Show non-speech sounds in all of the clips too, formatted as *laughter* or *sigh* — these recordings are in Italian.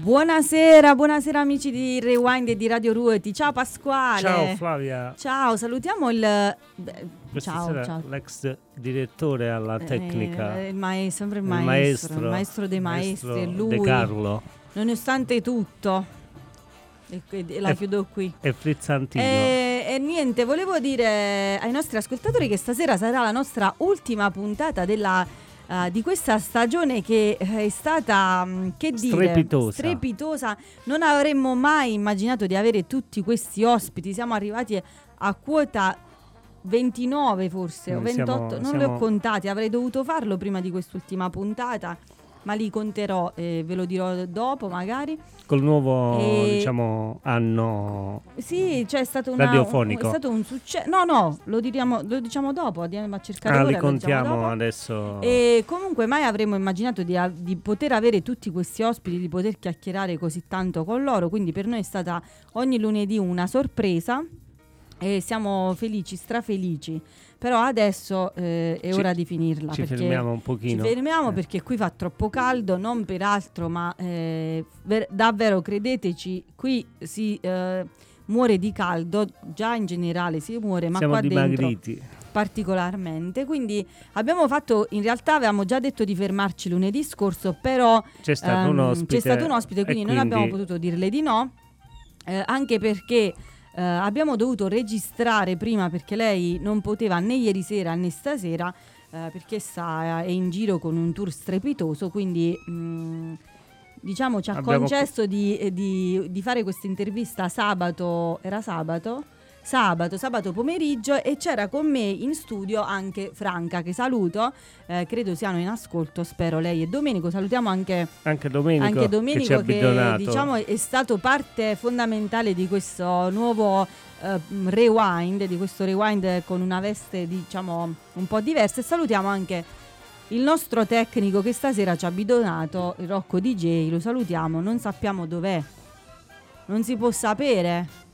Buonasera, buonasera amici di Rewind e di Radio Ruoti. Ciao Pasquale. Ciao Flavia. Ciao, salutiamo il Questa ciao, ciao. l'ex direttore alla tecnica. Eh, il maestro, sempre il maestro, il maestro, maestro dei maestro maestri, è lui. De Carlo Nonostante tutto. E, e la E- chiudo qui. e Frizzantino. E, e niente, volevo dire ai nostri ascoltatori che stasera sarà la nostra ultima puntata della, eh, di questa stagione che eh, è stata, mm, che dire, Strepitosa. strepitosa. Non avremmo mai immaginato di avere tutti questi ospiti. Siamo arrivati a quota 29 forse, o Mm, 28, siamo- non li siamo- ho contati, avrei dovuto farlo prima di quest'ultima puntata. Ma li conterò e ve lo dirò dopo magari. Col nuovo E- diciamo, anno Sì, c'è stato una, Radiofonico. un- è stato un successo. No, no, lo, diriamo- lo diciamo dopo, andiamo a cercare Ah, ora, li diciamo contiamo adesso. E comunque mai avremmo immaginato di, a- di poter avere tutti questi ospiti, di poter chiacchierare così tanto con loro, quindi per noi è stata ogni lunedì una sorpresa e siamo felici, strafelici, però adesso eh, è Ci- ora di finirla. Ci fermiamo un ci pochino. fermiamo Eh. perché qui fa troppo caldo, non per altro, ma eh, ver- davvero credeteci, qui si eh, muore di caldo, già in generale si muore, ma Siamo qua dentro dimagriti. particolarmente. Quindi abbiamo fatto, in realtà avevamo già detto di fermarci lunedì scorso, però C'è stato ehm, un ospite. c'è stato un ospite, e quindi, non abbiamo potuto dirle di no, eh, anche perché eh, abbiamo dovuto registrare prima perché lei non poteva né ieri sera né stasera eh, perché sta, è in giro con un tour strepitoso, quindi mh, diciamo ci ha Abbiamo- concesso di, eh, di- di fare questa intervista sabato, era sabato? Sabato, sabato pomeriggio e c'era con me in studio anche Franca che saluto, eh, credo siano in ascolto, spero lei e Domenico, salutiamo anche Anche Domenico, anche che Domenico che, bidonato. diciamo è stato parte fondamentale di questo nuovo mh, rewind, di questo rewind con una veste diciamo un po' diversa e salutiamo anche il nostro tecnico che stasera ci ha bidonato, il Rocco DJ, lo salutiamo, non sappiamo dov'è. Non si può sapere.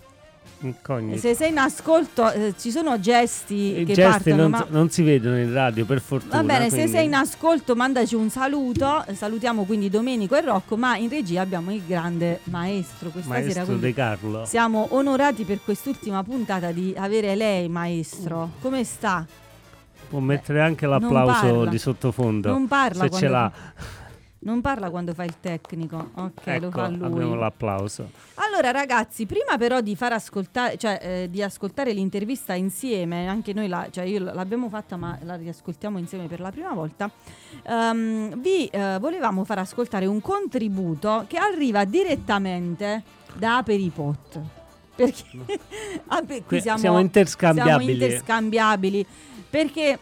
Incognito. Se sei in ascolto eh, ci sono gesti I che gesti partono, non, ma non si vedono in radio, per fortuna. Va bene, se quindi- sei in ascolto mandaci un saluto, salutiamo quindi Domenico e Rocco, ma in regia abbiamo il grande maestro questa sera, Maestro De Carlo. siamo onorati per quest'ultima puntata di avere lei maestro. Come sta? Può mettere anche l'applauso di sottofondo. Non parla se quando ce l'ha. Non parla quando fa il tecnico. Ok, lo Ecco, fa lui. abbiamo l'applauso. Allora ragazzi, prima però di far ascoltare, cioè eh, di ascoltare l'intervista insieme, anche noi la, cioè l'abbiamo fatta ma la riascoltiamo insieme per la prima volta, ehm, vi eh, volevamo far ascoltare un contributo che arriva direttamente da Aperipot. Perché *laughs* *laughs* Ape- qui Que- siamo, siamo interscambiabili. siamo interscambiabili, perché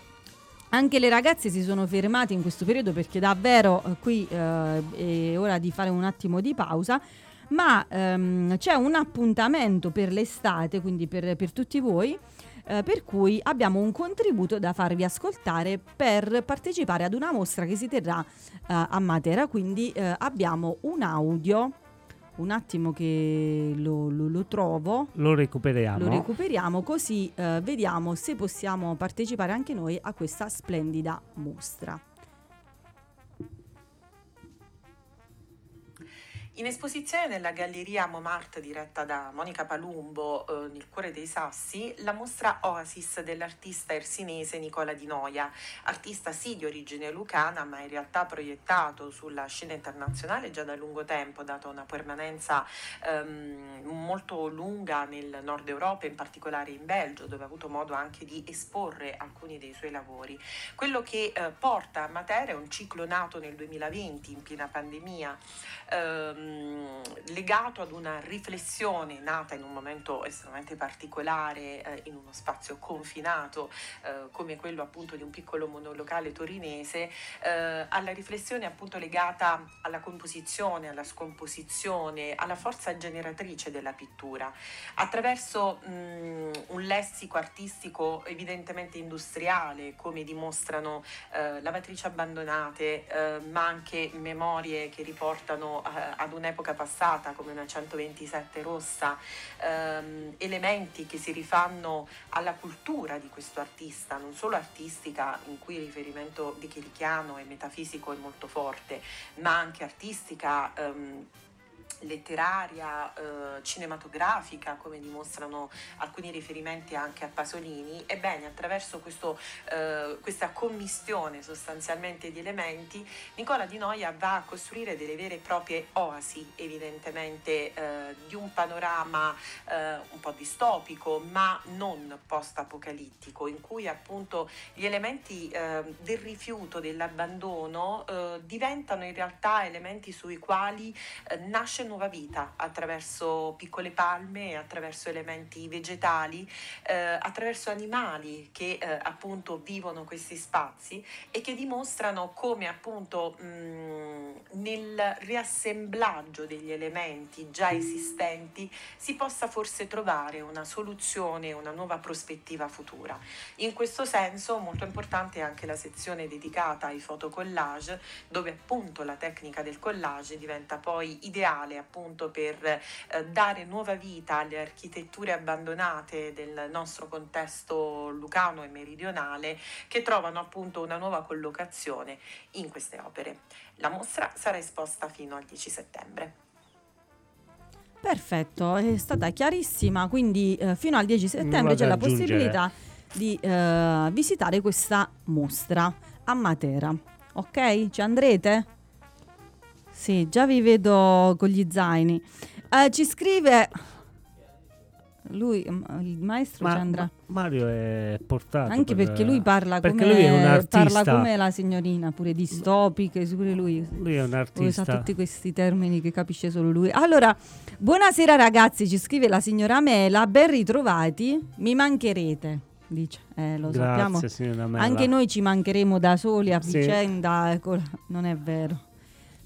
anche le ragazze si sono fermate in questo periodo perché davvero eh, qui eh, è ora di fare un attimo di pausa. Ma ehm, c'è un appuntamento per l'estate, quindi per, per tutti voi, eh, per cui abbiamo un contributo da farvi ascoltare per partecipare ad una mostra che si terrà eh, a Matera. Quindi eh, abbiamo un audio, un attimo che lo, lo- lo trovo. Lo recuperiamo. Lo recuperiamo così eh, vediamo se possiamo partecipare anche noi a questa splendida mostra. In esposizione nella Galleria Montmartre diretta da Monica Palumbo eh, nel cuore dei Sassi la mostra Oasis dell'artista ersinese Nicola Di Noia, artista sì di origine lucana ma in realtà proiettato sulla scena internazionale già da lungo tempo dato una permanenza ehm, molto lunga nel nord Europa, in particolare in Belgio dove ha avuto modo anche di esporre alcuni dei suoi lavori. Quello che eh, porta a Matera è un ciclo nato nel 2020 in piena pandemia ehm, legato ad una riflessione nata in un momento estremamente particolare, eh, in uno spazio confinato eh, come quello appunto di un piccolo monolocale torinese, eh, alla riflessione appunto legata alla composizione, alla scomposizione, alla forza generatrice della pittura, attraverso mh, un lessico artistico evidentemente industriale, come dimostrano eh, lavatrici abbandonate, eh, ma anche memorie che riportano eh, ad un'epoca passata come una 127 rossa, ehm, elementi che si rifanno alla cultura di questo artista, non solo artistica in cui il riferimento di Chirichiano e metafisico è molto forte, ma anche artistica ehm, letteraria, eh, cinematografica, come dimostrano alcuni riferimenti anche a Pasolini, ebbene attraverso questo, eh, questa commistione sostanzialmente di elementi, Nicola Di Noia va a costruire delle vere e proprie oasi, evidentemente eh, di un panorama eh, un po' distopico, ma non post-apocalittico, in cui appunto gli elementi eh, del rifiuto, dell'abbandono eh, diventano in realtà elementi sui quali nasce nuova vita attraverso piccole palme, attraverso elementi vegetali, eh, attraverso animali che eh, appunto vivono questi spazi e che dimostrano come appunto mh, nel riassemblaggio degli elementi già esistenti si possa forse trovare una soluzione, una nuova prospettiva futura. In questo senso molto importante è anche la sezione dedicata ai fotocollage dove appunto la tecnica del collage diventa poi ideale appunto per eh, dare nuova vita alle architetture abbandonate del nostro contesto lucano e meridionale che trovano appunto una nuova collocazione in queste opere. La mostra sarà esposta fino al 10 settembre. Perfetto, è stata chiarissima, quindi eh, fino al 10 settembre c'è la possibilità di eh, visitare questa mostra a Matera. Ok? Ci andrete? Sì, già vi vedo con gli zaini. Uh, ci scrive lui, il maestro Ma, ci andrà. Ma Mario è portato. Anche per, perché lui parla perché come, lui è un artista. parla come la signorina, pure distopiche, pure lui. Lui è un artista. Usa tutti questi termini che capisce solo lui. Allora, buonasera ragazzi, ci scrive la signora Mela, ben ritrovati, mi mancherete. Dice, eh, lo Grazie, sappiamo. Anche noi ci mancheremo da soli a Sì. vicenda. ecco, non è vero.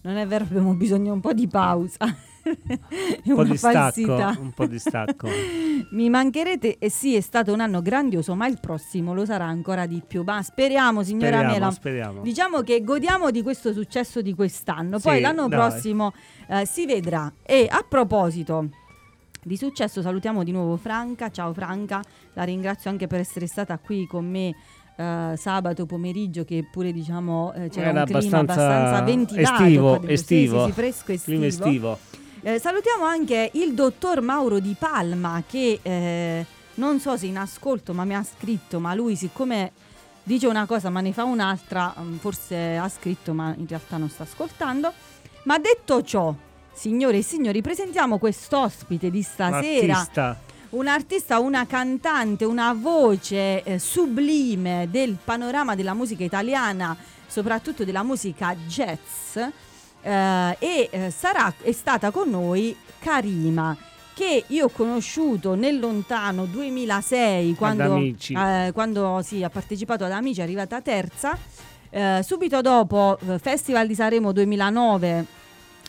Non è vero, abbiamo bisogno un po' di pausa. un *laughs* po' di stacco, un po' di stacco. *laughs* Mi mancherete e sì, è stato un anno grandioso, ma il prossimo lo sarà ancora di più. Ma speriamo, signora speriamo, Mela. speriamo. Diciamo che godiamo di questo successo di quest'anno, poi Sì, l'anno dai. prossimo eh, si vedrà. E a proposito di successo, salutiamo di nuovo Franca. Ciao Franca, la ringrazio anche per essere stata qui con me. Eh, sabato pomeriggio che pure diciamo eh, c'era Era un clima abbastanza ventilato estivo, estivo. sì, sì, fresco estivo. Clima estivo. Eh, salutiamo anche il dottor Mauro Di Palma che eh, non so se in ascolto ma mi ha scritto, ma lui siccome dice una cosa ma ne fa un'altra, mm, forse ha scritto ma in realtà non sta ascoltando. Ma detto ciò, signore e signori, presentiamo quest'ospite di stasera, L'artista. Un artista, una cantante, una voce eh, sublime del panorama della musica italiana, soprattutto della musica jazz. eh, e eh, sarà, è stata con noi Karima che io ho conosciuto nel lontano 2006 quando, eh, quando sì, ha partecipato ad Amici, è arrivata terza. Eh, subito dopo eh, Festival di Sanremo 2009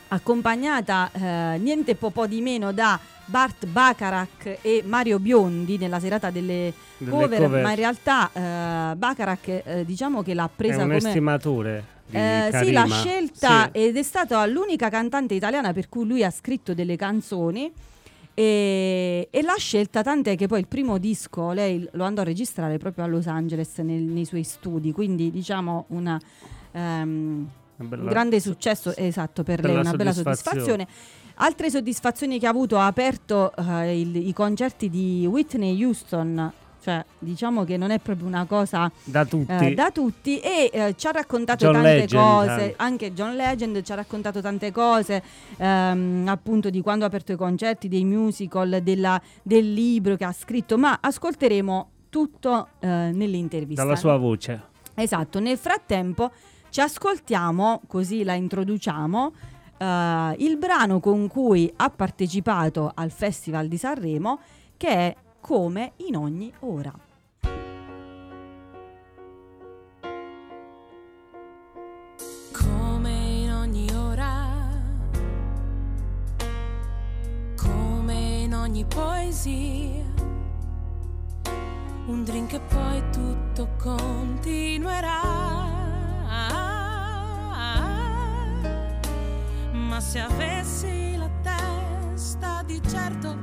accompagnata eh, niente po', po' di meno da Bart Bacharach e Mario Biondi nella serata delle, Delle cover, cover. ma in realtà eh, Bacharach eh, diciamo che l'ha È presa come estimatore di eh, sì, l'ha scelta Sì. ed è stata l'unica cantante italiana per cui lui ha scritto delle canzoni e, e l'ha scelta tant'è che poi il primo disco lei lo andò a registrare proprio a Los Angeles nel- nei suoi studi, quindi diciamo una, bella- un grande successo esatto per lei, bella una bella soddisfazione. Altre soddisfazioni che ha avuto ha aperto eh, il- i concerti di Whitney Houston, cioè diciamo che non è proprio una cosa Da tutti. eh, da tutti e eh, ci ha raccontato John tante Legend, cose, anche. anche John Legend ci ha raccontato tante cose, ehm, appunto di quando ha aperto i concerti, dei musical, della- del libro che ha scritto, ma ascolteremo tutto eh, nell'intervista. Dalla sua voce. Esatto, nel frattempo ci ascoltiamo, così la introduciamo, eh, il brano con cui ha partecipato al Festival di Sanremo che è Come in ogni ora. Come in ogni ora, come in ogni poesia, un drink e poi tutto continuerà. Ma se avessi la testa di certo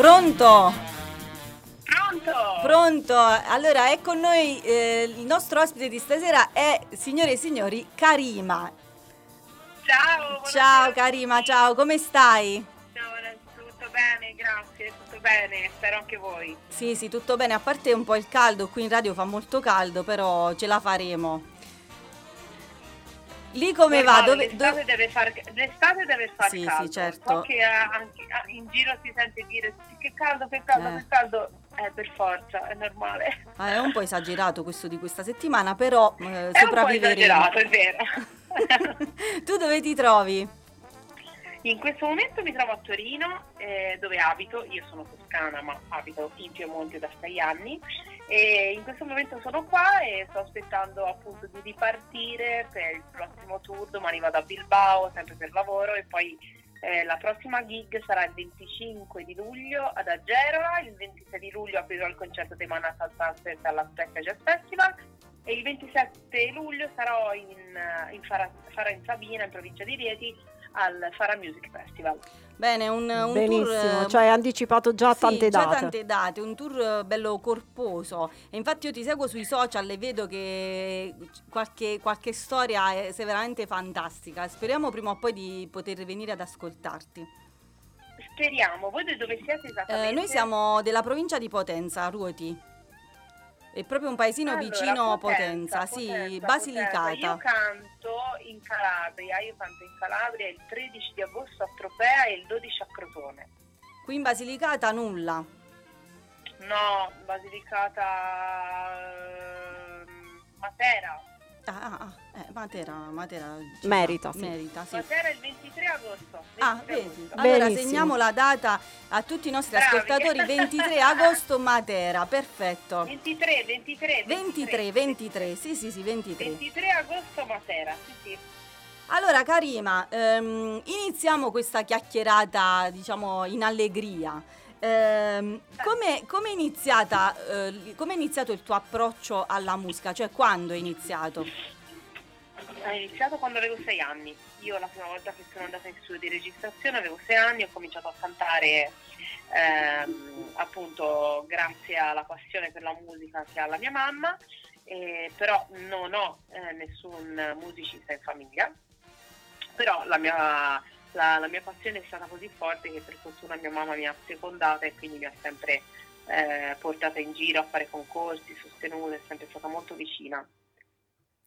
Pronto? Pronto? Pronto? Allora è con noi eh, il nostro ospite di stasera è, signore e signori, Karima. Ciao. Ciao Karima, ciao, come stai? Bene, grazie, tutto bene, spero anche voi. Sì, sì, tutto bene, a parte un po' il caldo, qui in radio fa molto caldo, però ce la faremo. Lì come va? Normale, Dove, l'estate, dove- deve far, l'estate deve far Sì, sì, caldo. certo. So che eh, anche ah, in giro si sente dire "Sì, che caldo, che caldo, Eh. che caldo. Eh, per forza, è normale. Ah, è un po' esagerato questo di questa settimana, però eh, È un po' sopravviveremo. esagerato, è vero. *laughs* tu dove ti trovi? In questo momento mi trovo a Torino, eh, dove abito, io sono toscana ma abito in Piemonte da sei anni e in questo momento sono qua e sto aspettando appunto di ripartire per il prossimo tour, domani vado a Bilbao sempre per lavoro e poi eh, la prossima gig sarà il 25 di luglio ad Agerola, il 26 di luglio aprirò il concerto dei Manhattan Sunset alla Specca Jazz Festival e il 27 luglio sarò in, in Fara, Fara in Sabina in provincia di Rieti al Fara Music Festival. Bene, un, un Benissimo, tour... eh, cioè hai anticipato già sì, tante già date. tante date, un tour eh, bello corposo. E infatti io ti seguo sui social e vedo che qualche, qualche storia è, sei veramente fantastica. Speriamo prima o poi di poter venire ad ascoltarti. Speriamo, voi da dove siete esattamente? Eh, noi siamo della provincia di Potenza, Ruoti. È proprio un paesino Allora, vicino Potenza, sì, Potenza, Basilicata. Potenza. Io canto in Calabria, io canto in Calabria il 13 di agosto a Tropea e il 12 a Crotone. Qui in Basilicata nulla. No, Basilicata ehm, Matera. Ah, ah, ah, eh, Matera, Matera Merita, sì. Merita, sì. Matera il 23 agosto. 23 Ah, vedi. agosto. Allora Benissimo. segniamo la data a tutti i nostri Bravi. ascoltatori, 23 agosto Matera, perfetto. 23, 23, 23, 23, sì sì sì, 23. 23 agosto Matera, sì sì. Allora Karima, ehm, iniziamo questa chiacchierata diciamo in allegria. Ehm, come, come è iniziata, eh, come è iniziato il tuo approccio alla musica? Cioè quando è iniziato? Ho iniziato quando avevo sei anni. Io la prima volta che sono andata in studio di registrazione avevo sei anni ho cominciato a cantare ehm, appunto grazie alla passione per la musica che ha la mia mamma, eh, però non ho eh, nessun musicista in famiglia. Però la mia la, la, mia passione è stata così forte che per fortuna mia mamma mi ha secondata e quindi mi ha sempre eh, portata in giro a fare concorsi, sostenuta, è sempre stata molto vicina.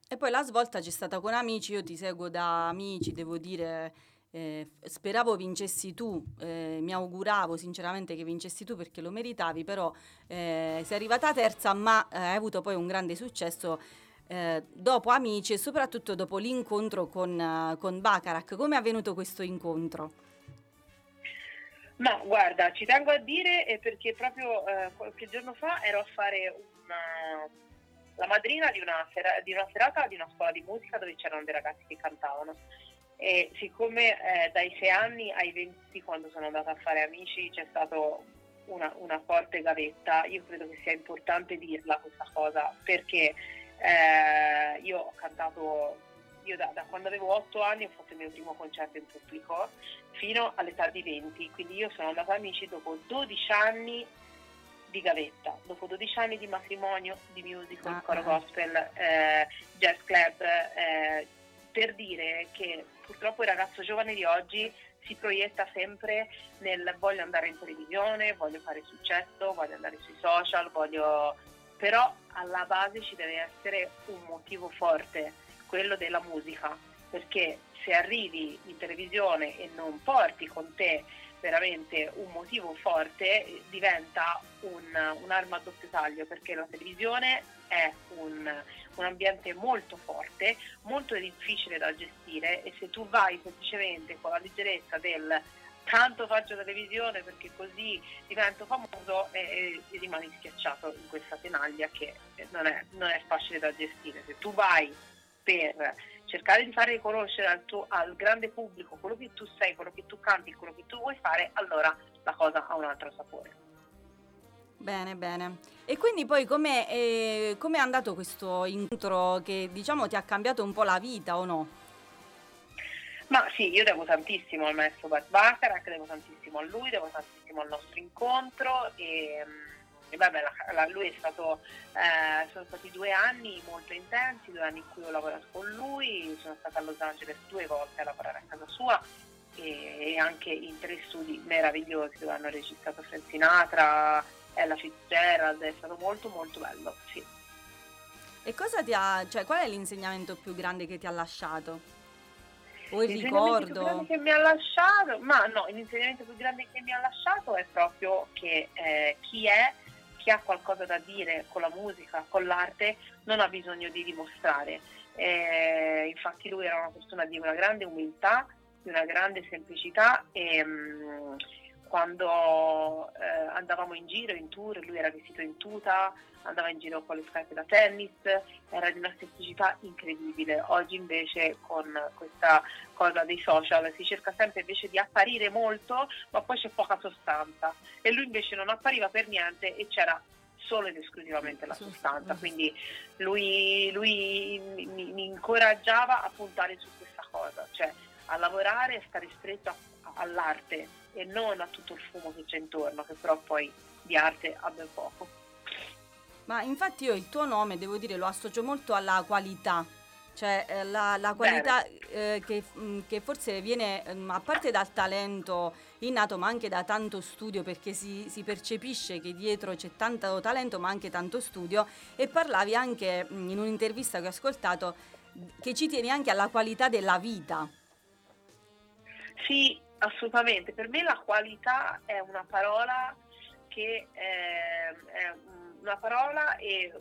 E poi la svolta c'è stata con amici, io ti seguo da amici, devo dire, eh, speravo vincessi tu, eh, mi auguravo sinceramente che vincessi tu perché lo meritavi, però eh, sei arrivata terza ma eh, hai avuto poi un grande successo eh, dopo Amici e soprattutto dopo l'incontro con, uh, con Bacharach. Come è avvenuto questo incontro? Ma guarda, ci tengo a dire eh, perché proprio eh, qualche giorno fa ero a fare una, la madrina di una, sera, di una, serata di una scuola di musica dove c'erano dei ragazzi che cantavano. E siccome eh, dai 6 anni ai 20, quando sono andata a fare amici, c'è stata una, una forte gavetta, io credo che sia importante dirla questa cosa perché eh, io ho cantato, io da, da, quando avevo 8 anni ho fatto il mio primo concerto in pubblico fino all'età di 20, quindi io sono andata amici dopo 12 anni di gavetta, dopo 12 anni di matrimonio, di musical, ah, coro ah. gospel, eh, jazz club, eh, per dire che purtroppo il ragazzo giovane di oggi si proietta sempre nel voglio andare in televisione, voglio fare successo, voglio andare sui social, voglio però alla base ci deve essere un motivo forte, quello della musica, perché se arrivi in televisione e non porti con te veramente un motivo forte, diventa un, un'arma a doppio taglio, perché la televisione è un, un ambiente molto forte, molto difficile da gestire e se tu vai semplicemente con la leggerezza del tanto faccio televisione perché così divento famoso e, e rimani schiacciato in questa tenaglia che non è, non è, facile da gestire. Se tu vai per cercare di fare riconoscere al, tuo, al grande pubblico quello che tu sei, quello che tu canti, quello che tu vuoi fare, allora la cosa ha un altro sapore. Bene, bene. E quindi poi com'è, eh, com'è andato questo incontro che diciamo ti ha cambiato un po' la vita o no? Ma sì, io devo tantissimo al maestro Bart Bacharach, devo tantissimo a lui, devo tantissimo al nostro incontro e, e vabbè, la, la, lui è stato, eh, sono stati due anni molto intensi, due anni in cui ho lavorato con lui, sono stata a Los Angeles due volte a lavorare a casa sua e, e anche in tre studi meravigliosi dove hanno registrato Frank Sinatra, Ella Fitzgerald, è stato molto molto bello, sì. E cosa ti ha, cioè qual è l'insegnamento più grande che ti ha lasciato? O il ricordo? che mi ha lasciato, ma no, l'insegnamento più grande che mi ha lasciato è proprio che eh, chi è, chi ha qualcosa da dire con la musica, con l'arte, non ha bisogno di dimostrare. Eh, infatti lui era una persona di una grande umiltà, di una grande semplicità e mh, mm, quando eh, andavamo in giro, in tour, lui era vestito in tuta, andava in giro con le scarpe da tennis, era di una semplicità incredibile. Oggi invece con questa cosa dei social si cerca sempre invece di apparire molto, ma poi c'è poca sostanza. E lui invece non appariva per niente e c'era solo ed esclusivamente la sostanza. Quindi lui, lui mi, mi, incoraggiava a puntare su questa cosa, cioè a lavorare e stare stretto a, all'arte e non a tutto il fumo che c'è intorno, che però poi di arte ha ben poco. Ma infatti io il tuo nome, devo dire, lo associo molto alla qualità, cioè eh, la, la, qualità eh, che, mm, che, forse viene mm, a parte dal talento innato ma anche da tanto studio perché si, si, percepisce che dietro c'è tanto talento ma anche tanto studio e parlavi anche mm, in un'intervista che ho ascoltato che ci tieni anche alla qualità della vita. Sì, Assolutamente, per me la qualità è una parola che è, è una parola e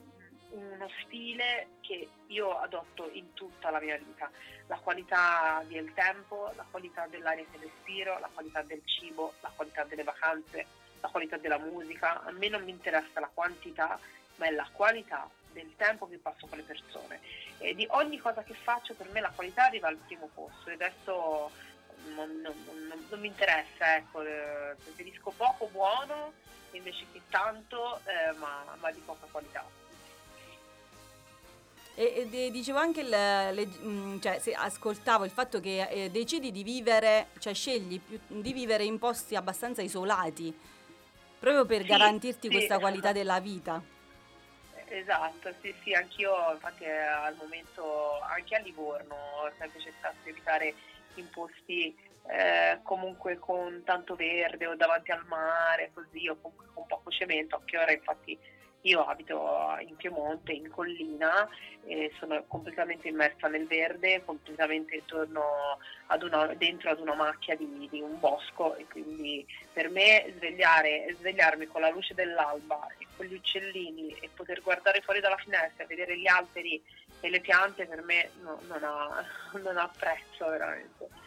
uno stile che io adotto in tutta la mia vita. La qualità del tempo, la qualità dell'aria che respiro, la qualità del cibo, la qualità delle vacanze, la qualità della musica. A me non mi interessa la quantità, ma è la qualità del tempo che passo con le persone. E di ogni cosa che faccio per me la qualità arriva al primo posto e adesso non, non, non, non mi interessa, ecco, eh, preferisco poco buono invece che tanto, eh, ma, ma, di poca qualità. E, e dicevo anche, le, le, mm, cioè, se ascoltavo il fatto che eh, decidi di vivere, cioè scegli più, di vivere in posti abbastanza isolati, proprio per sì, garantirti sì, questa qualità della vita. Esatto, sì, sì, anch'io infatti al momento, anche a Livorno, ho sempre cercato di evitare in posti eh, comunque con tanto verde o davanti al mare, così, o comunque con poco cemento, che ora infatti io abito in Piemonte, in collina, e sono completamente immersa nel verde, completamente ad una, dentro ad una macchia di, di, un bosco e quindi per me svegliarmi con la luce dell'alba e con gli uccellini e poter guardare fuori dalla finestra, vedere gli alberi e le piante per me no, non, ha, *laughs* non ha prezzo veramente.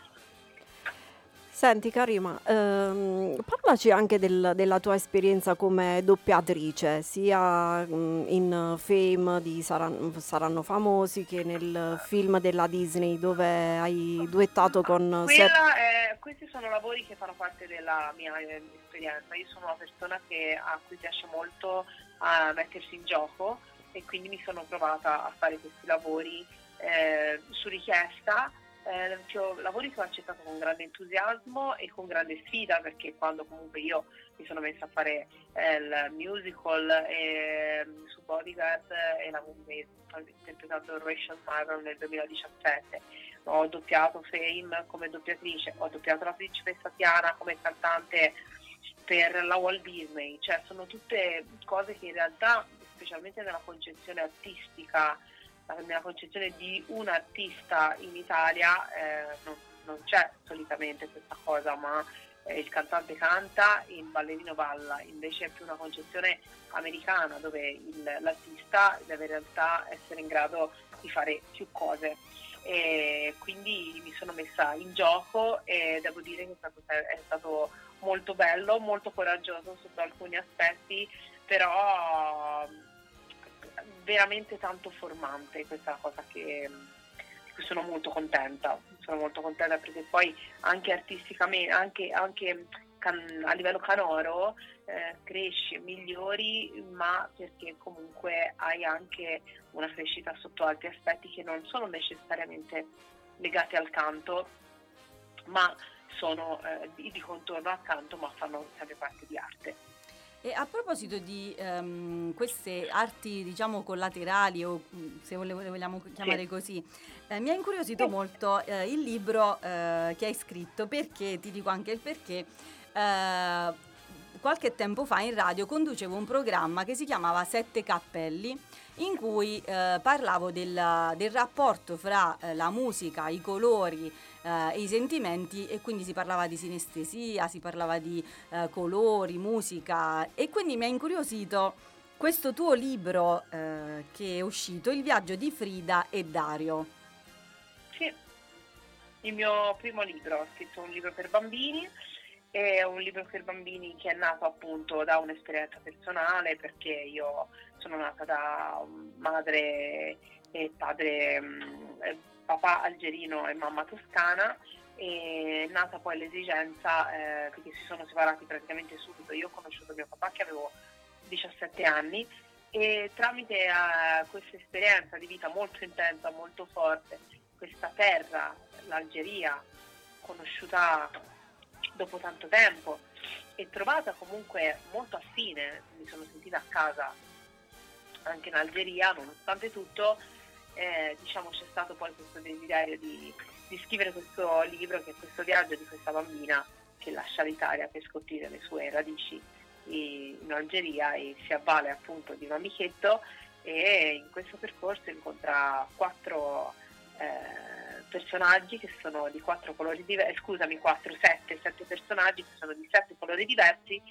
Senti Karima, ehm, parlaci anche del- della tua esperienza come doppiatrice, sia mm, in film di Saran- Saranno Famosi che nel film della Disney dove hai duettato con... Ser- è- questi sono lavori che fanno parte della mia eh, esperienza. Io sono una persona che, a cui piace molto a mettersi in gioco e quindi mi sono trovata a fare questi lavori eh, su richiesta eh, lavori che ho accettato con grande entusiasmo e con grande sfida perché quando comunque io mi sono messa a fare eh, il musical eh, su Bodyguard e la interpretando Rachel Marron nel 2017 ho doppiato Fame come doppiatrice ho doppiato la principessa Tiana come cantante per la Walt Disney. Cioè sono tutte cose che in realtà specialmente nella concezione artistica nella concezione di un artista in Italia eh, non, non, c'è solitamente questa cosa, ma eh, il cantante canta, il ballerino balla, invece è più una concezione americana dove il, l'artista deve in realtà essere in grado di fare più cose. E quindi mi sono messa in gioco e devo dire che è stato, è stato molto bello, molto coraggioso sotto alcuni aspetti, però veramente tanto formante, questa è una cosa che, cui sono molto contenta, sono molto contenta perché poi anche artisticamente, anche, anche can, a livello canoro eh, cresci, migliori, ma perché comunque hai anche una crescita sotto altri aspetti che non sono necessariamente legati al canto, ma sono eh, di, di contorno al canto, ma fanno sempre parte di arte. E a proposito di um, queste arti, diciamo, collaterali o mm, se vogliamo chiamare sì. così, eh, mi ha incuriosito sì. molto eh, il libro eh, che hai scritto perché, ti dico anche il perché, eh, qualche tempo fa in radio conducevo un programma che si chiamava Sette Cappelli in cui eh, parlavo del, del, rapporto fra eh, la musica, i colori eh, i sentimenti e quindi si parlava di sinestesia, si parlava di eh, colori, musica e quindi mi ha incuriosito questo tuo libro eh, che è uscito, Il viaggio di Frida e Dario. Sì, il mio primo libro, ho scritto un libro per bambini è un libro per bambini che è nato appunto da un'esperienza personale perché io sono nata da madre e padre, mm, papà algerino e mamma toscana e è nata poi l'esigenza eh, perché si sono separati praticamente subito. Io ho conosciuto mio papà che avevo 17 anni e tramite uh, questa esperienza di vita molto intensa, molto forte, questa terra, l'Algeria, conosciuta dopo tanto tempo e trovata comunque molto affine, mi sono sentita a casa anche in Algeria, nonostante tutto, eh, diciamo c'è stato poi questo desiderio di, di, scrivere questo libro, che è questo viaggio di questa bambina che lascia l'Italia per scoprire le sue radici in Algeria e si avvale appunto di un amichetto e in questo percorso incontra quattro eh, personaggi che sono di quattro colori diversi, scusami, quattro, sette, sette personaggi che sono di sette colori diversi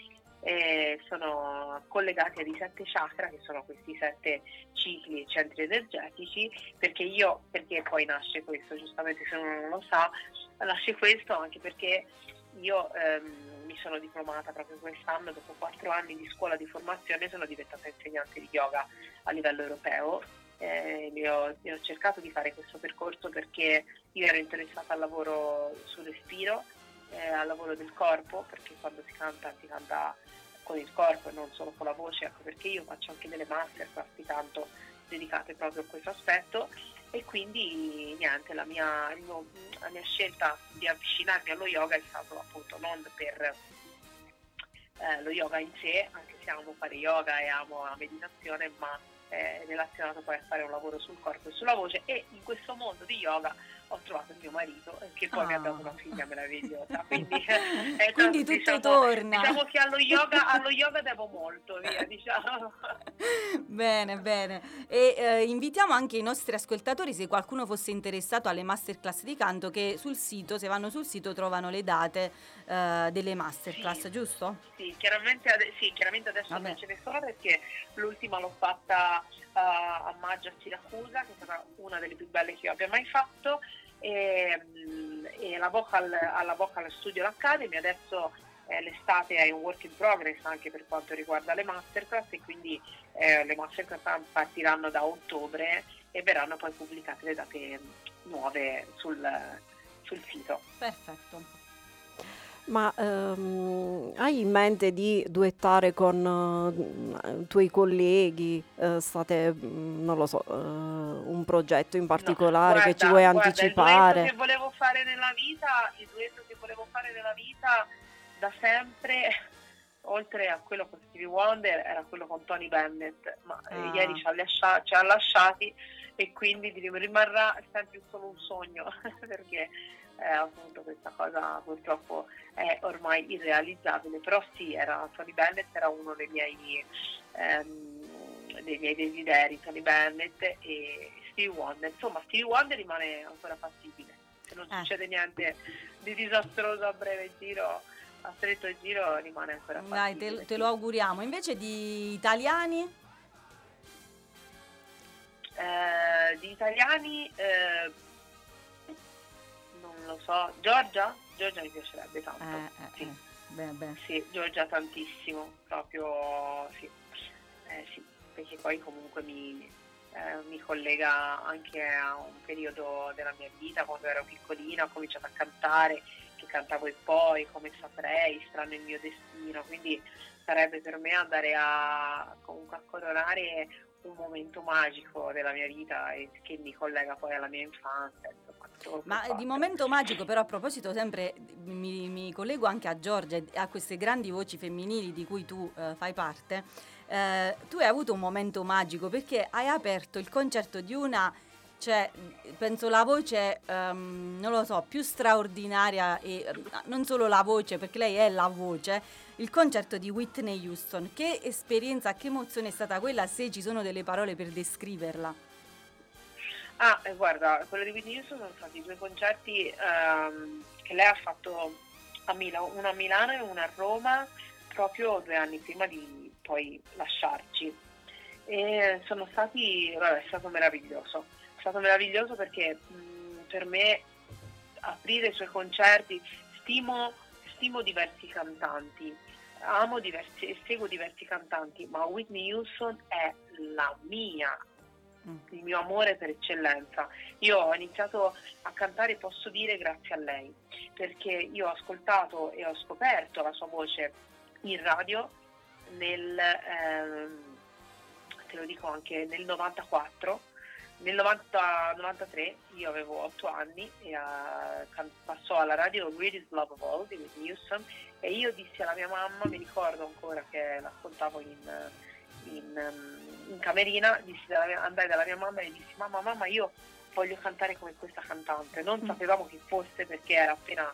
e sono collegati a di sette chakra che sono questi sette cicli e centri energetici perché io, perché poi nasce questo, giustamente se uno non lo sa, nasce questo anche perché io ehm, mi sono diplomata proprio quest'anno, dopo quattro anni di scuola di formazione sono diventata insegnante di yoga a livello europeo. Eh, ho, ho, cercato di fare questo percorso perché io ero interessata al lavoro sul respiro, eh, al lavoro del corpo, perché quando si canta si canta con il corpo e non solo con la voce, ecco perché io faccio anche delle masterclass di canto dedicate proprio a questo aspetto. E quindi niente, la mia, la mia scelta di avvicinarmi allo yoga è stato appunto non per eh, lo yoga in sé, anche se amo fare yoga e amo la meditazione, ma eh, relazionato poi a fare un lavoro sul corpo e sulla voce. E in questo mondo di yoga ho trovato mio marito che poi ah. mi ha dato una ah. figlia meravigliosa. *laughs* Quindi, eh, Quindi tutto diciamo, torna. Diciamo che allo yoga, *laughs* allo yoga devo molto, via, diciamo. bene, bene. E eh, invitiamo anche i nostri ascoltatori, se qualcuno fosse interessato alle masterclass di canto, che sul sito, se vanno sul sito, trovano le date eh, delle masterclass, sì. giusto? Sì, chiaramente, ade- sì, chiaramente adesso Vabbè. non ce ne sono perché l'ultima l'ho fatta uh, a maggio a Siracusa, che è stata una delle più belle che io abbia mai fatto e, e la vocal, alla Vocal Studio Academy adesso eh, l'estate è un work in progress anche per quanto riguarda le masterclass e quindi eh, le masterclass partiranno da ottobre e verranno poi pubblicate le date nuove sul, sul sito. Perfetto. Ma ehm, hai in mente di duettare con eh, i tuoi colleghi? Eh, state, mm, non lo so, eh, un progetto in particolare no, guarda, che ci vuoi guarda, anticipare? Il duetto che volevo fare nella vita, il duetto che volevo fare nella vita da sempre, *laughs* oltre a quello con Stevie Wonder, era quello con Tony Bennett, ma eh, ah. ieri ci ha, lascia- ci ha lasciati e quindi rimarrà sempre solo un sogno *laughs* perché eh, appunto questa cosa purtroppo è ormai irrealizzabile, però sì, era, Tony Bennett era uno dei miei, ehm, dei miei desideri, Tony Bennett e Stevie Wonder, insomma Stevie Wonder rimane ancora fattibile, se non eh. succede niente di disastroso a breve giro, a stretto giro rimane ancora fattibile. Dai, te, te lo auguriamo. Invece di italiani? Eh, di italiani eh, non lo so, Giorgia? Giorgia mi piacerebbe tanto. Eh, eh, sì. Eh. Beh, beh. sì, Giorgia tantissimo, proprio sì. Eh, sì, perché poi comunque mi, eh, mi collega anche a un periodo della mia vita, quando ero piccolina, ho cominciato a cantare, che cantavo e poi, come saprei, strano il mio destino, quindi sarebbe per me andare a comunque a coronare un momento magico della mia vita e che mi collega poi alla mia infanzia. Ma di momento magico, però a proposito, sempre mi, mi, collego anche a Giorgia e a queste grandi voci femminili di cui tu eh, fai parte. Eh, tu hai avuto un momento magico perché hai aperto il concerto di una, cioè, penso la voce, um, non lo so, più straordinaria e non solo la voce, perché lei è la voce, il concerto di Whitney Houston. Che esperienza, che emozione è stata quella, se ci sono delle parole per descriverla? Ah, eh, guarda, quello di Whitney Houston sono stati due concerti ehm, che lei ha fatto a Milano, uno a Milano e uno a Roma, proprio due anni prima di poi lasciarci. E sono stati, vabbè, è stato meraviglioso. È stato meraviglioso perché mh, per me aprire i suoi concerti, stimo, stimo diversi cantanti, amo diversi seguo diversi cantanti, ma Whitney Houston è la mia il mio amore per eccellenza. Io ho iniziato a cantare, posso dire, grazie a lei, perché io ho ascoltato e ho scoperto la sua voce in radio nel, ehm, te lo dico anche, nel 94. Nel 90, 93 io avevo 8 anni e uh, passò alla radio Greatest Love of All di Whitney Houston e io dissi alla mia mamma, mi ricordo ancora che l'ascoltavo in, in um, in camerina dalla andai dalla mia mamma e dissi mamma mamma io voglio cantare come questa cantante non mm. sapevamo chi fosse perché era appena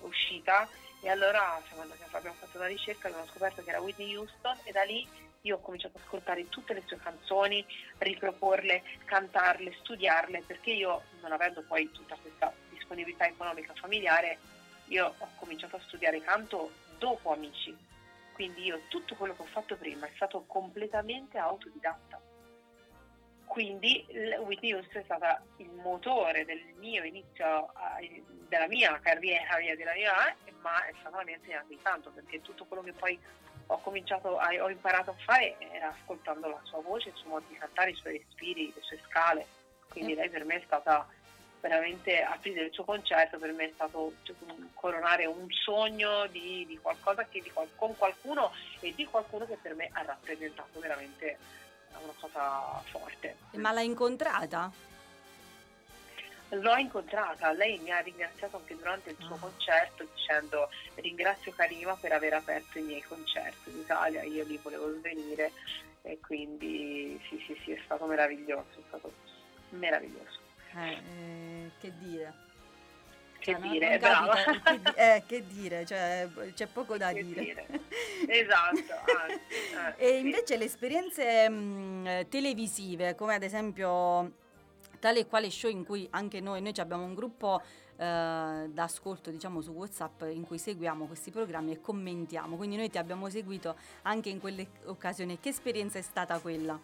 uscita e allora siamo andati, abbiamo fatto una ricerca abbiamo scoperto che era Whitney Houston e da lì io ho cominciato ad ascoltare tutte le sue canzoni, riproporle, cantarle, studiarle, perché io non avendo poi tutta questa disponibilità economica familiare, io ho cominciato a studiare canto dopo Amici, quindi io tutto quello che ho fatto prima è stato completamente autodidatta. Quindi Whitney Houston è stata il motore del mio inizio, della mia carriera, della mia, ma è stata la mia insegnante di canto, perché tutto quello che poi ho cominciato, ho imparato a fare era ascoltando la sua voce, il suo modo di cantare, i suoi respiri, le sue scale. Quindi lei per me è stata veramente aprire il suo concerto per me è stato cioè, coronare un sogno di, di qualcosa che, di, con qualcuno e di qualcuno che per me ha rappresentato veramente una cosa forte. Ma l'hai incontrata? L'ho incontrata, lei mi ha ringraziato anche durante il suo oh. concerto dicendo ringrazio Karima per aver aperto i miei concerti in Italia, io lì volevo venire e quindi sì sì sì è stato meraviglioso, è stato meraviglioso. Eh, eh, che dire? Che cioè, dire, non, non capita, che, eh, che, dire, cioè, c'è poco da dire. dire. *laughs* Esatto. Ah, e invece le esperienze mh, televisive, come ad esempio tale e quale show in cui anche noi, noi abbiamo un gruppo eh, d'ascolto diciamo su Whatsapp in cui seguiamo questi programmi e commentiamo, quindi noi ti abbiamo seguito anche in quelle occasioni. Che esperienza è stata quella?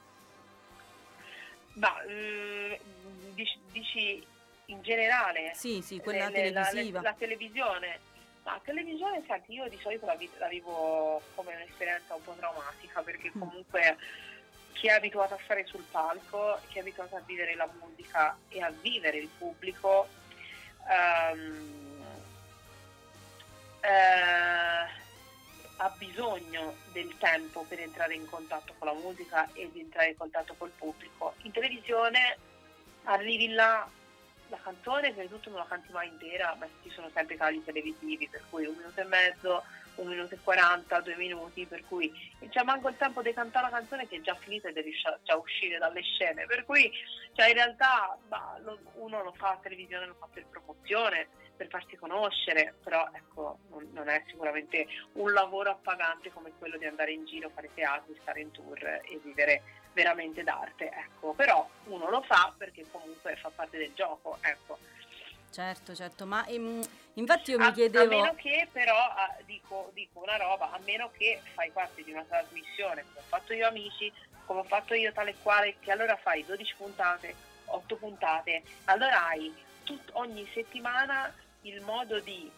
Ma eh, dici, dici, in generale? Sì, sì, quella le, televisiva. La, la, televisione. La televisione, senti, io di solito la, la vivo come un'esperienza un po' traumatica perché mm. comunque chi è abituato a stare sul palco, chi è abituato a vivere la musica e a vivere il pubblico, ehm, eh, ha bisogno del tempo per entrare in contatto con la musica e di entrare in contatto col pubblico. In televisione arrivi là, la canzone, prima di tutto non la canti mai intera, ma ci sono sempre tagli televisivi, per cui un minuto e mezzo un minuto e 40, due minuti, per cui c'è manco il tempo di cantare la canzone che è già finita e devi già uscire dalle scene, per cui cioè in realtà bah, uno lo fa a televisione, lo fa per promozione, per farsi conoscere, però ecco, non, non, è sicuramente un lavoro appagante come quello di andare in giro, fare teatro, stare in tour e vivere veramente d'arte, ecco, però uno lo fa perché comunque fa parte del gioco, ecco. Certo, certo, ma um, infatti io mi chiedevo... A meno che però, uh, dico, dico, una roba, a meno che fai parte di una trasmissione, come ho fatto io amici, come ho fatto io tale e quale, che allora fai 12 puntate, 8 puntate, allora hai tut- ogni settimana il modo di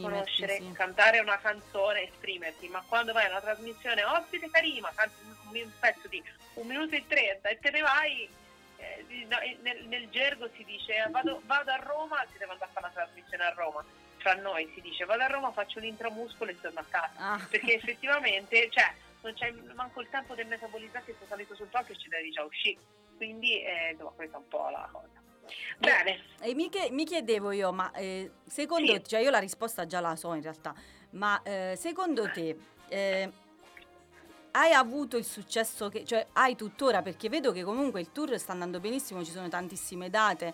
conoscere, sì. cantare una canzone, esprimerti, ma quando vai a una trasmissione ospite Karima, canti un pezzo di un minuto e trenta e te ne vai eh, nel, nel, gergo si dice eh, vado, vado, a Roma, si deve andare a fare una trasmissione a Roma. Tra noi si dice vado a Roma, faccio un intramuscolo e torno a casa. Ah. Perché effettivamente, cioè, non c'è manco il tempo del metabolizzare, sei salito sul palco e ci devi già uscire. Quindi, eh, insomma, questa è un po' la cosa. Bene. E mi, mi, chiedevo io, ma eh, secondo sì. te, cioè io la risposta già la so in realtà, ma eh, secondo te eh, hai avuto il successo che, cioè hai tuttora, perché vedo che comunque il tour sta andando benissimo, ci sono tantissime date,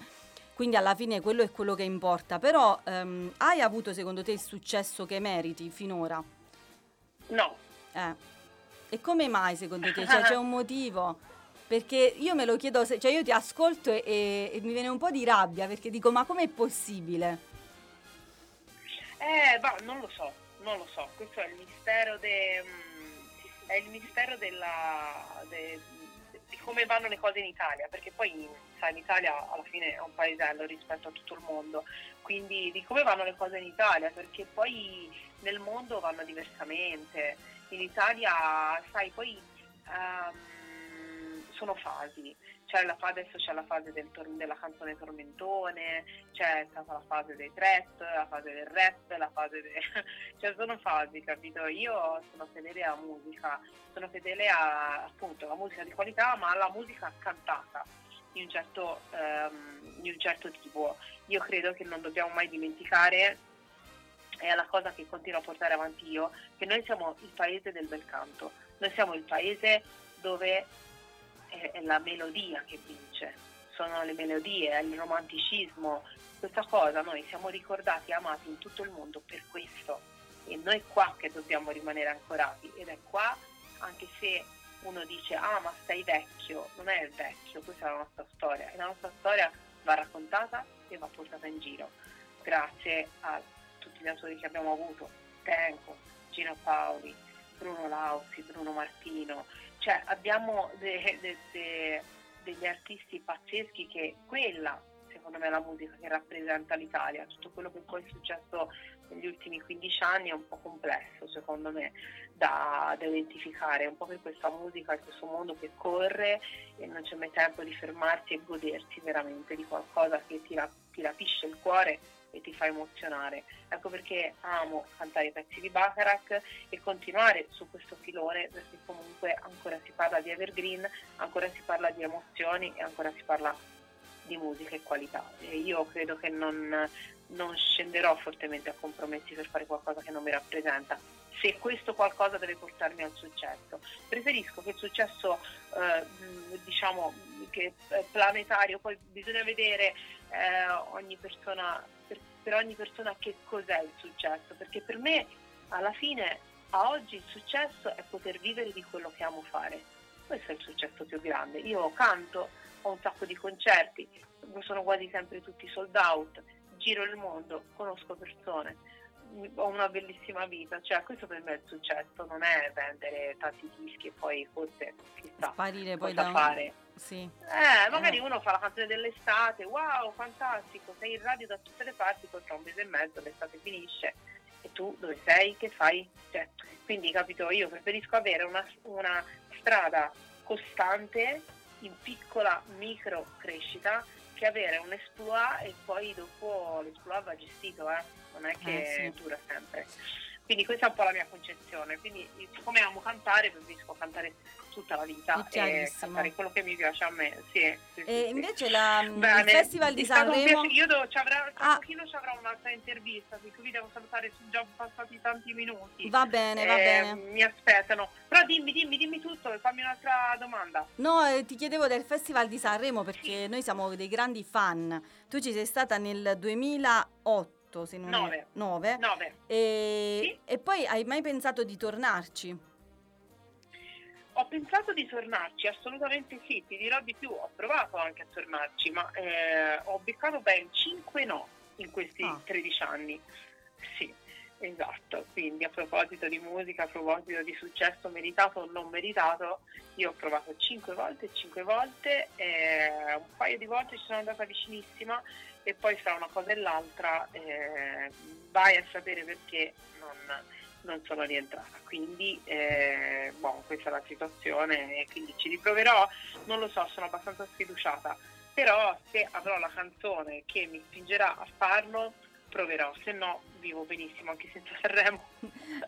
quindi alla fine quello è quello che importa, però ehm, hai avuto secondo te il successo che meriti finora? No. Eh. E come mai secondo te? Cioè, c'è un motivo? Perché io me lo chiedo, se, cioè io ti ascolto e, e, e mi viene un po' di rabbia perché dico ma com'è possibile? Eh, bah, non lo so, non lo so, questo è il mistero de, è il mistero della, de, di come vanno le cose in Italia, perché poi sai, l'Italia alla fine è un paesello rispetto a tutto il mondo, quindi di come vanno le cose in Italia, perché poi nel mondo vanno diversamente. In Italia, sai, poi um, sono fasi c'è la, adesso c'è la fase del, della canzone tormentone, c'è stata la fase dei trap, la fase del rap, la fase dei... *laughs* cioè sono fasi, capito? Io sono fedele alla musica, sono fedele a appunto alla musica di qualità, ma alla musica cantata di un certo, um, di un certo tipo. Io credo che non dobbiamo mai dimenticare è la cosa che continuo a portare avanti io, che noi siamo il paese del bel canto, noi siamo il paese dove è, è la melodia che vince, sono le melodie, è il romanticismo, questa cosa. Noi siamo ricordati e amati in tutto il mondo per questo. E noi qua che dobbiamo rimanere ancorati. Ed è qua anche se uno dice ah ma stai vecchio, non è il vecchio, questa è la nostra storia. E la nostra storia va raccontata e va portata in giro. Grazie a tutti gli autori che abbiamo avuto, Tenco, Gino Paoli, Bruno Lauzi, Bruno Martino, cioè abbiamo de, de, de, degli artisti pazzeschi che quella secondo me è la musica che rappresenta l'Italia, tutto quello che poi è successo negli ultimi 15 anni è un po' complesso secondo me da, da identificare, un po' per questa musica, questo mondo che corre e non c'è mai tempo di fermarsi e godersi veramente di qualcosa che ti, ti rapisce il cuore e ti fa emozionare. Ecco perché amo cantare i pezzi di Bacharach e continuare su questo filone perché comunque ancora si parla di evergreen, ancora si parla di emozioni e ancora si parla di musica e qualità. E io credo che non, non scenderò fortemente a compromessi per fare qualcosa che non mi rappresenta se questo qualcosa deve portarmi al successo. Preferisco che il successo, eh, diciamo, anche eh, planetario, poi bisogna vedere eh, ogni persona, per, per ogni persona che cos'è il successo, perché per me alla fine a oggi il successo è poter vivere di quello che amo fare. Questo è il successo più grande. Io canto, ho un sacco di concerti, sono quasi sempre tutti sold out, giro il mondo, conosco persone, ho una bellissima vita, cioè questo per me è il successo, non è vendere tanti dischi e poi forse chissà Sparire poi da un... fare. Sì. Eh, magari eh. uno fa la canzone dell'estate, wow, fantastico, sei in radio da tutte le parti, poi tra un mese e mezzo l'estate finisce e tu dove sei, che fai? Cioè, quindi capito, io preferisco avere una, una strada costante in piccola micro crescita che avere un esploit e poi dopo l'esploit va gestito, eh? non è che eh, sì. dura sempre. Quindi questa è un po' la mia concezione, quindi siccome amo cantare preferisco cantare tutta la vita e cantare quello che mi piace a me. Sì, sì, e sì, invece la, il Festival di Sanremo... Io devo, ci avrà, tra ah. pochino ci avrò un'altra intervista, per cui vi devo salutare, sono già passati tanti minuti. Va bene, va bene. Mi aspettano. Però dimmi, dimmi, dimmi tutto e fammi un'altra domanda. No, eh, ti chiedevo del Festival di Sanremo perché noi siamo dei grandi fan. Tu ci sei stata nel 2008 8, se non 9. È, 9. 9. E, sì? e poi hai mai pensato di tornarci? Ho pensato di tornarci, assolutamente sì, ti dirò di più, ho provato anche a tornarci, ma eh, ho beccato ben 5 no in questi ah. 13 anni. Sì, esatto, quindi a proposito di musica, a proposito di successo meritato o non meritato, io ho provato 5 volte, 5 volte, eh, un paio di volte ci sono andata vicinissima e poi fra una cosa e l'altra eh, vai a sapere perché non, non sono rientrata. Quindi eh, boh, questa è la situazione e quindi ci riproverò, non lo so, sono abbastanza sfiduciata, però se avrò la canzone che mi spingerà a farlo proverò, se no vivo benissimo anche senza *laughs* Sanremo.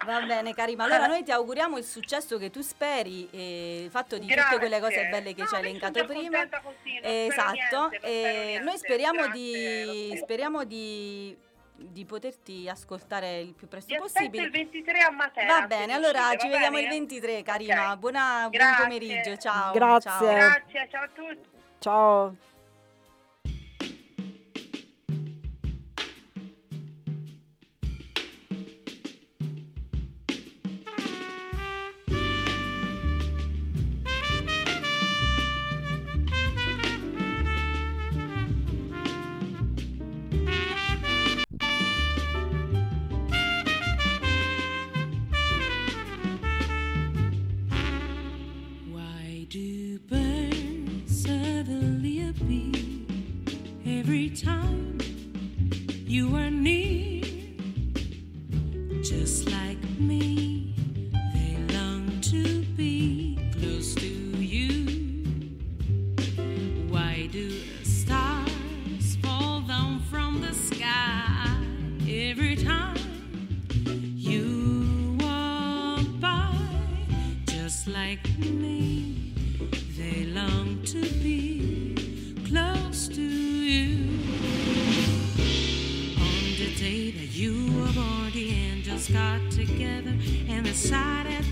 Va bene Karima, allora noi ti auguriamo il successo che tu speri, eh, fatto di Grazie. tutte quelle cose belle che no, ci hai elencato prima. Così, esatto, niente, e noi speriamo di, speriamo di di poterti ascoltare il più presto Ti possibile. il 23 a Matera. Va bene, allora ci vediamo bene? il 23, Karima. Okay. Buona, buon pomeriggio, ciao. Grazie. Ciao. Grazie, ciao a tutti. Ciao.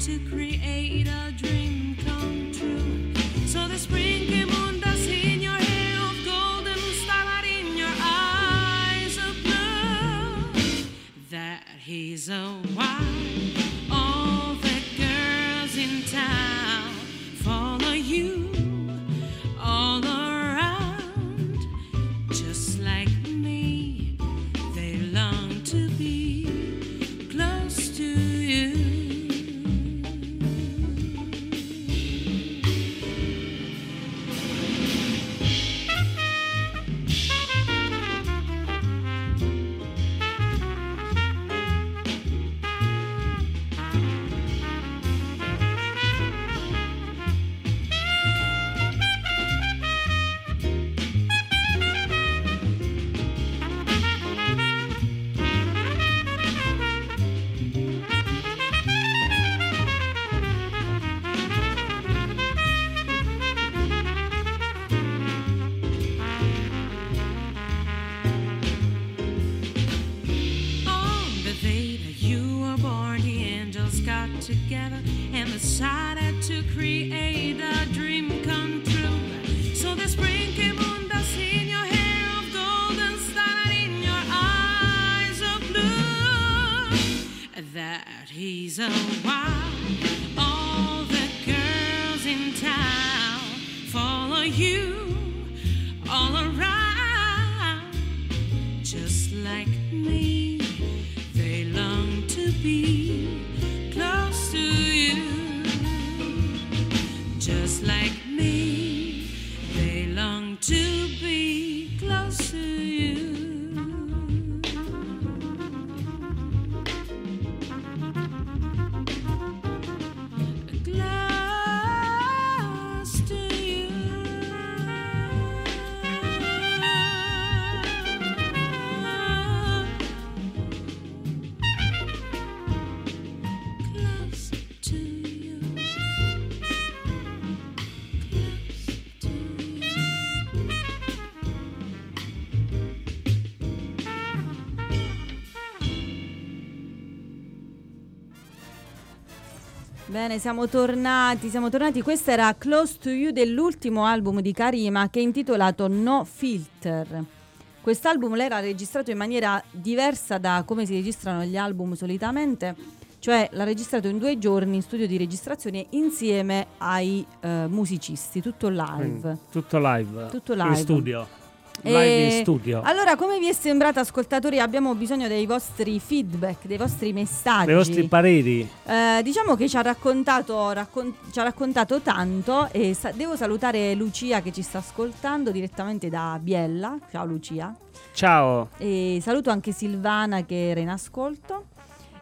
to create a dream. like me, they long to be. Bene, siamo tornati, siamo tornati. Questo era Close to You dell'ultimo album di Karima che è intitolato No Filter. Quest'album lei l'ha registrato in maniera diversa da come si registrano gli album solitamente, cioè l'ha registrato in due giorni in studio di registrazione insieme ai uh, musicisti, tutto live. Mm, tutto live. Tutto live. In studio. Live in studio. Allora, come vi è sembrato, ascoltatori? Abbiamo bisogno dei vostri feedback, dei vostri messaggi. Dei vostri pareri. Eh, diciamo che ci ha raccontato, raccon- ci ha raccontato tanto e sa- devo salutare Lucia che ci sta ascoltando direttamente da Biella. Ciao Lucia. Ciao. E saluto anche Silvana che era in ascolto.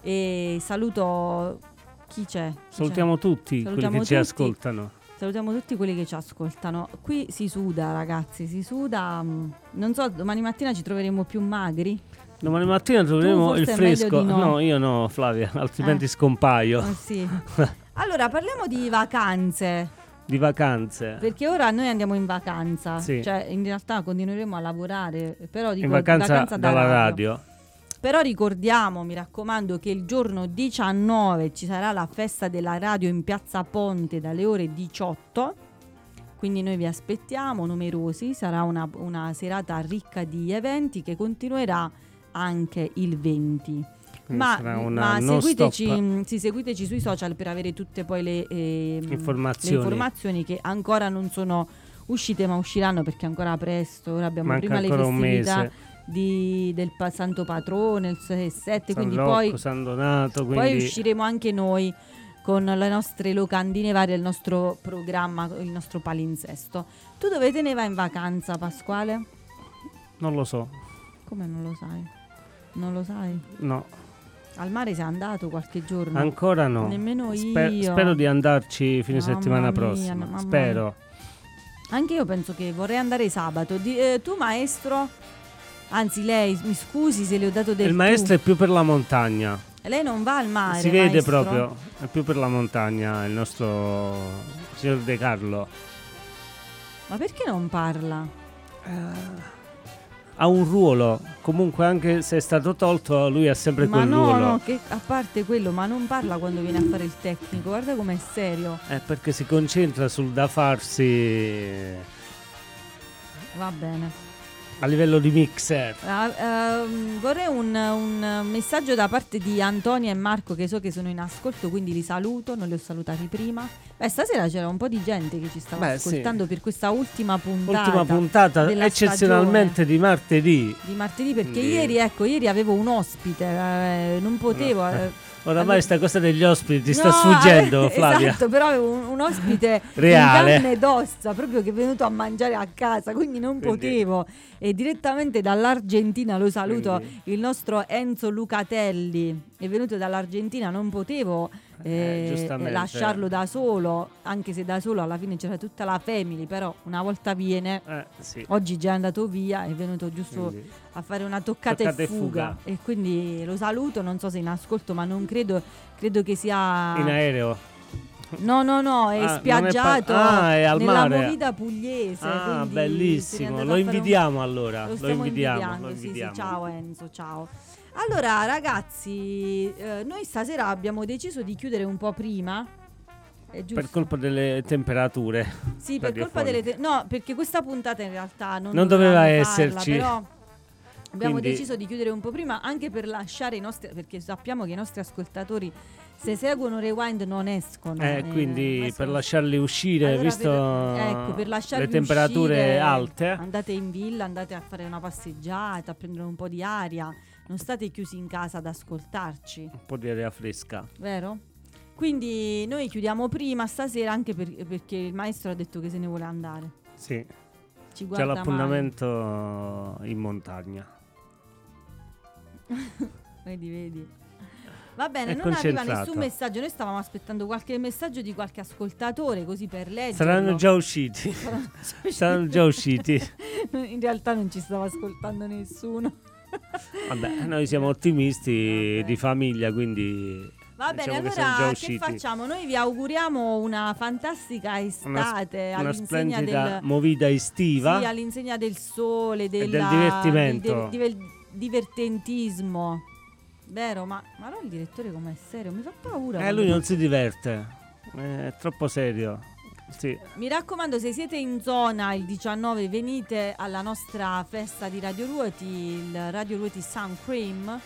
E saluto chi c'è? Chi Salutiamo c'è? tutti Salutiamo quelli che tutti. ci ascoltano. Salutiamo tutti quelli che ci ascoltano. Qui si suda, ragazzi, si suda. Mm, non so, domani mattina ci troveremo più magri. Domani mattina troveremo il fresco. No. no. io no, Flavia, *laughs* altrimenti eh. scompaio. Oh, sì. *laughs* allora, parliamo di vacanze. Di vacanze. Perché ora noi andiamo in vacanza. Sì. Cioè, in realtà continueremo a lavorare. Però dico, in vacanza, vacanza dalla radio. radio. Però ricordiamo, mi raccomando, che il giorno 19 ci sarà la festa della radio in Piazza Ponte dalle ore 18. Quindi noi vi aspettiamo numerosi, sarà una, una serata ricca di eventi che continuerà anche il 20. Ma, ma seguiteci, sì, seguiteci, sui social per avere tutte poi le, eh, informazioni. le, informazioni. che ancora non sono uscite ma usciranno perché ancora presto. Ora abbiamo Manca prima le festività di, del pa- Santo Patrone, il 6 7, San quindi Rocco, poi, San Donato, quindi... poi usciremo anche noi con le nostre locandine varie, il nostro programma, il nostro palinsesto. Tu dove te ne vai in vacanza, Pasquale? Non lo so. Come non lo sai? Non lo sai? No. Al mare sei andato qualche giorno? Ancora no. Nemmeno Sper- io. spero di andarci fine mamma settimana mia, prossima. Spero. Mia. Anche io penso che vorrei andare sabato. Di, eh, tu maestro? Anzi, lei, mi scusi se le ho dato del Il maestro tu. è più per la montagna. Lei non va al mare. Si vede maestro? proprio, è più per la montagna il nostro signor De Carlo. Ma perché non parla? Uh, ha un ruolo, comunque anche se è stato tolto, lui ha sempre ma quel no, ruolo. No, che a parte quello, ma non parla quando viene a fare il tecnico, guarda com'è serio. È perché si concentra sul da farsi. Va bene a livello di mixer. Uh, uh, vorrei un, un, messaggio da parte di Antonia e Marco che so che sono in ascolto, quindi li saluto, non li ho salutati prima. Beh, stasera c'era un po' di gente che ci stava Beh, ascoltando sì. per questa ultima puntata. Ultima puntata, eccezionalmente stagione. di martedì. Di martedì, perché sì. ieri, ecco, ieri avevo un ospite, eh, non potevo... Eh, Oramai questa cosa degli ospiti ti no, sta *laughs* sfuggendo, Flavia. Esatto, però avevo un, un ospite reale, in carne ed ossa, proprio che è venuto a mangiare a casa, quindi non quindi. potevo. E direttamente dall'Argentina lo saluto, il nostro Enzo Lucatelli è venuto dall'Argentina, non potevo eh, eh, lasciarlo da solo, anche se da solo alla fine c'era tutta la family, però una volta viene, eh, sì. oggi già è andato via, è venuto giusto quindi. a fare una toccata, toccata e, fuga. e, fuga. e quindi lo saluto, non so se in ascolto, ma non credo, credo che sia... In aereo. No, no, no, è ah, spiaggiato è pa- ah, è al nella mare. movida pugliese. Ah, bellissimo. Lo invidiamo un... allora. Lo, lo invidiamo. Lo invidiamo. Sì, sì, ciao Enzo, ciao. Allora, ragazzi, eh, noi stasera abbiamo deciso di chiudere un po' prima. Per colpa delle temperature. Sì, per colpa delle te- No, perché questa puntata in realtà non, non doveva esserci. Farla, però Abbiamo Quindi- deciso di chiudere un po' prima anche per lasciare i nostri perché sappiamo che i nostri ascoltatori se seguono Rewind non escono. Eh, eh, quindi per sono- lasciarli uscire, Allora, visto per, ecco, per le lasciarvi temperature uscire, alte, andate in villa, andate a fare una passeggiata, a prendere un po' di aria, non state chiusi in casa ad ascoltarci, un po' di aria fresca. vero? Quindi noi chiudiamo prima stasera anche per- perché il maestro ha detto che se ne vuole andare. Sì, Ci c'è guarda male. l'appuntamento in montagna. *laughs* Vedi, vedi. Va bene, non arriva nessun messaggio. Noi stavamo aspettando qualche messaggio di qualche ascoltatore così per leggerlo. *laughs* *laughs* Saranno già usciti. Saranno già usciti. In realtà non ci stava ascoltando nessuno. *laughs* Vabbè, noi siamo ottimisti Vabbè. di famiglia, quindi Va bene, diciamo che allora che usciti. facciamo? Noi vi auguriamo una fantastica estate Una all'insegna splendida del movida estiva. sì, all'insegna del sole, della- del divertimento. del diver- divertentismo. Vero, ma, ma no il direttore com'è serio? Mi fa paura. Eh, lui non si diverte. È troppo serio. Sì. Mi raccomando, se siete in zona il 19, venite alla nostra festa di Radio Ruoti, il Radio Ruoti Sun Cream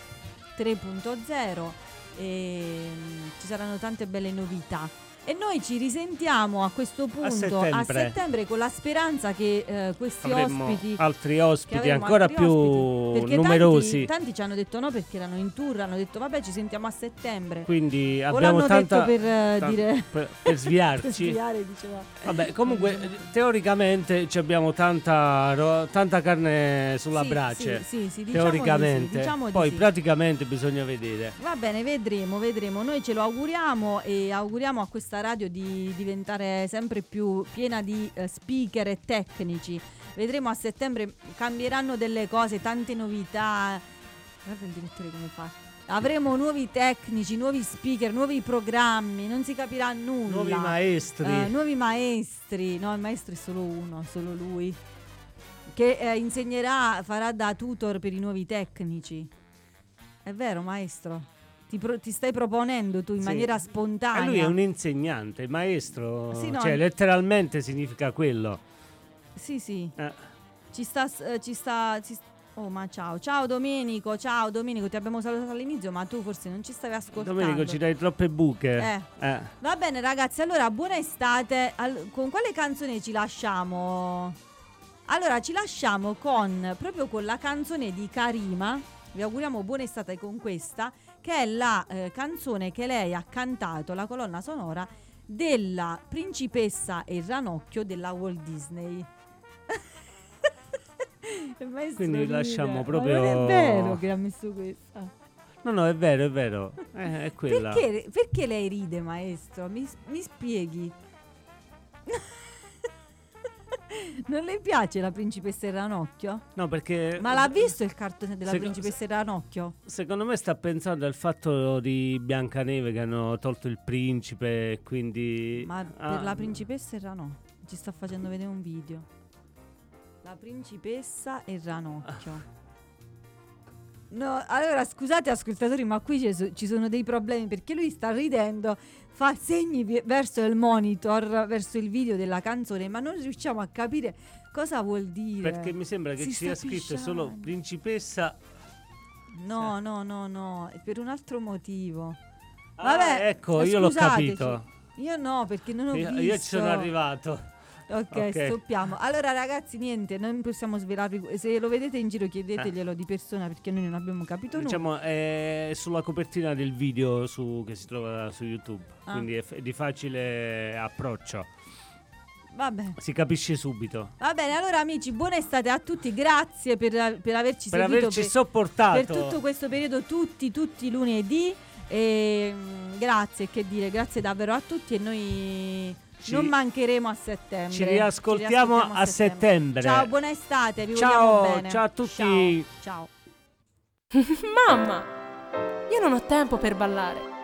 3.0 e mm, ci saranno tante belle novità. E noi ci risentiamo a questo punto settembre. settembre con la speranza che eh, questi Avremmo ospiti altri ospiti ancora altri più ospiti, numerosi. Tanti, tanti ci hanno detto no perché erano in tour, hanno detto vabbè ci sentiamo a settembre. Quindi O abbiamo tanta detto per eh, ta- dire per, per *laughs* per sviarci. sviare, diceva. Vabbè, comunque eh, teoricamente ci abbiamo tanta, ro- tanta carne sulla Sì, brace. Sì, sì, sì, diciamo di sì, teoricamente. diciamo di Poi sì. praticamente bisogna vedere. Va bene, vedremo, vedremo. Noi ce lo auguriamo e auguriamo a questa radio di diventare sempre più piena di eh, speaker e tecnici. Vedremo a settembre, cambieranno delle cose, tante novità. Guarda il direttore come fa. Avremo nuovi tecnici, nuovi speaker, nuovi programmi, non si capirà nulla. Nuovi maestri. Eh, nuovi maestri. No, il maestro è solo uno, solo lui. Che eh, insegnerà, farà da tutor per i nuovi tecnici. È vero, maestro? Ti, pro- ti stai proponendo tu in Sì. maniera E spontanea. lui è un insegnante, maestro, Sì, no, cioè letteralmente significa quello. Sì, sì. Eh, Ci sta. eh, ci sta ci Oh, ma ciao. Ciao Domenico, ciao Domenico, ti abbiamo salutato all'inizio, ma tu forse non ci stavi ascoltando. Domenico ci dai troppe buche. Eh. Eh. Va bene ragazzi, allora buona estate. Al- con quale canzone ci lasciamo? Allora ci lasciamo con proprio con la canzone di Karima. Vi auguriamo buona estate con questa, che è la eh, canzone che lei ha cantato, la colonna sonora della principessa e il ranocchio della Walt Disney. *laughs* Quindi lasciamo Ma proprio- non è vero che ha messo questa. No, no, è vero, è vero. Eh, è quella. Perché, perché lei ride, maestro? Mi, mi spieghi. *laughs* *laughs* non le piace la principessa ranocchio? No, perché Ma l'ha visto il cartone della Seco- principessa ranocchio? Secondo me sta pensando al fatto di Biancaneve che hanno tolto il principe, quindi Ma Ah, per la principessa e ranocchio. Ci sta facendo vedere un video. La principessa e ranocchio. No, allora scusate ascoltatori, ma qui ci so- ci sono dei problemi perché lui sta ridendo, fa segni verso il monitor, verso il video della canzone, ma non riusciamo a capire cosa vuol dire. perché mi sembra che Si sia scritto solo principessa. No, no, no, no, è per un altro motivo. Ah, Vabbè, ecco, eh, io l'ho capito. Io no, perché non ho Io, visto. io ci sono arrivato. Ok, stoppiamo. Allora, ragazzi, niente, non possiamo svelarvi. Se lo vedete in giro, chiedeteglielo di persona perché noi non abbiamo capito nulla. Diciamo è sulla copertina del video su- che si trova su YouTube, Ah. quindi è, è di facile approccio. Vabbè. Si capisce subito. Va bene, allora, amici, buona estate a tutti. Grazie per, per averci per seguito averci per, sopportato. per tutto questo periodo, tutti, tutti i lunedì. E mm, grazie, che dire, grazie davvero a tutti. E noi Ci- non mancheremo a settembre. ci riascoltiamo a settembre. Ciao, buona estate. Vi Ciao, vogliamo bene. ciao a tutti. Ciao. ciao. *laughs* Mamma, io non ho tempo per ballare.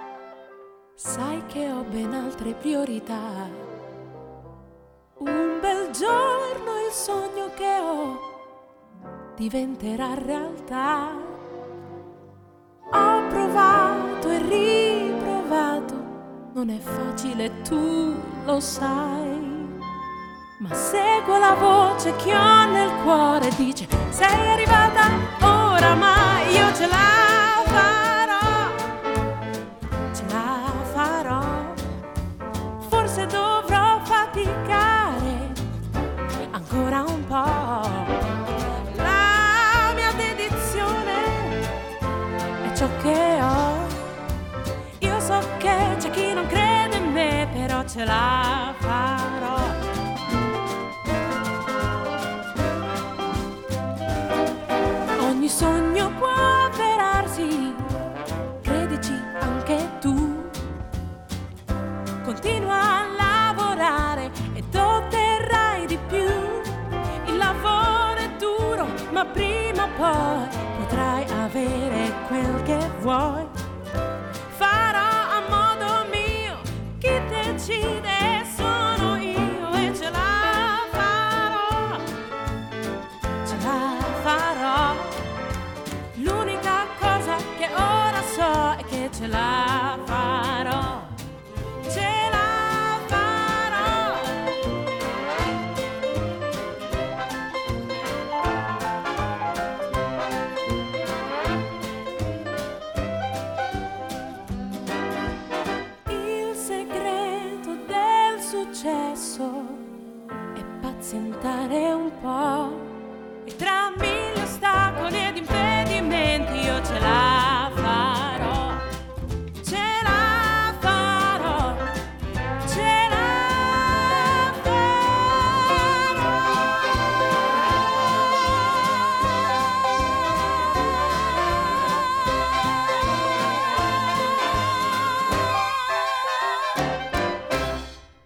Sai che ho ben altre priorità. Un bel giorno il sogno che ho diventerà realtà. Ho provato e riprovato, non è facile, tu lo sai, ma seguo la voce che ho nel cuore, dice sei arrivata oramai, io ce la farò, ce la farò, forse dovrò faticare ancora un po'. La mia dedizione è ciò che ce la farò. Ogni sogno può avverarsi, credici anche tu. Continua a lavorare ed otterrai di più. Il lavoro è duro, ma prima o poi potrai avere quel che vuoi. Ce la farò. Ce la farò. Il segreto del successo è pazientare un.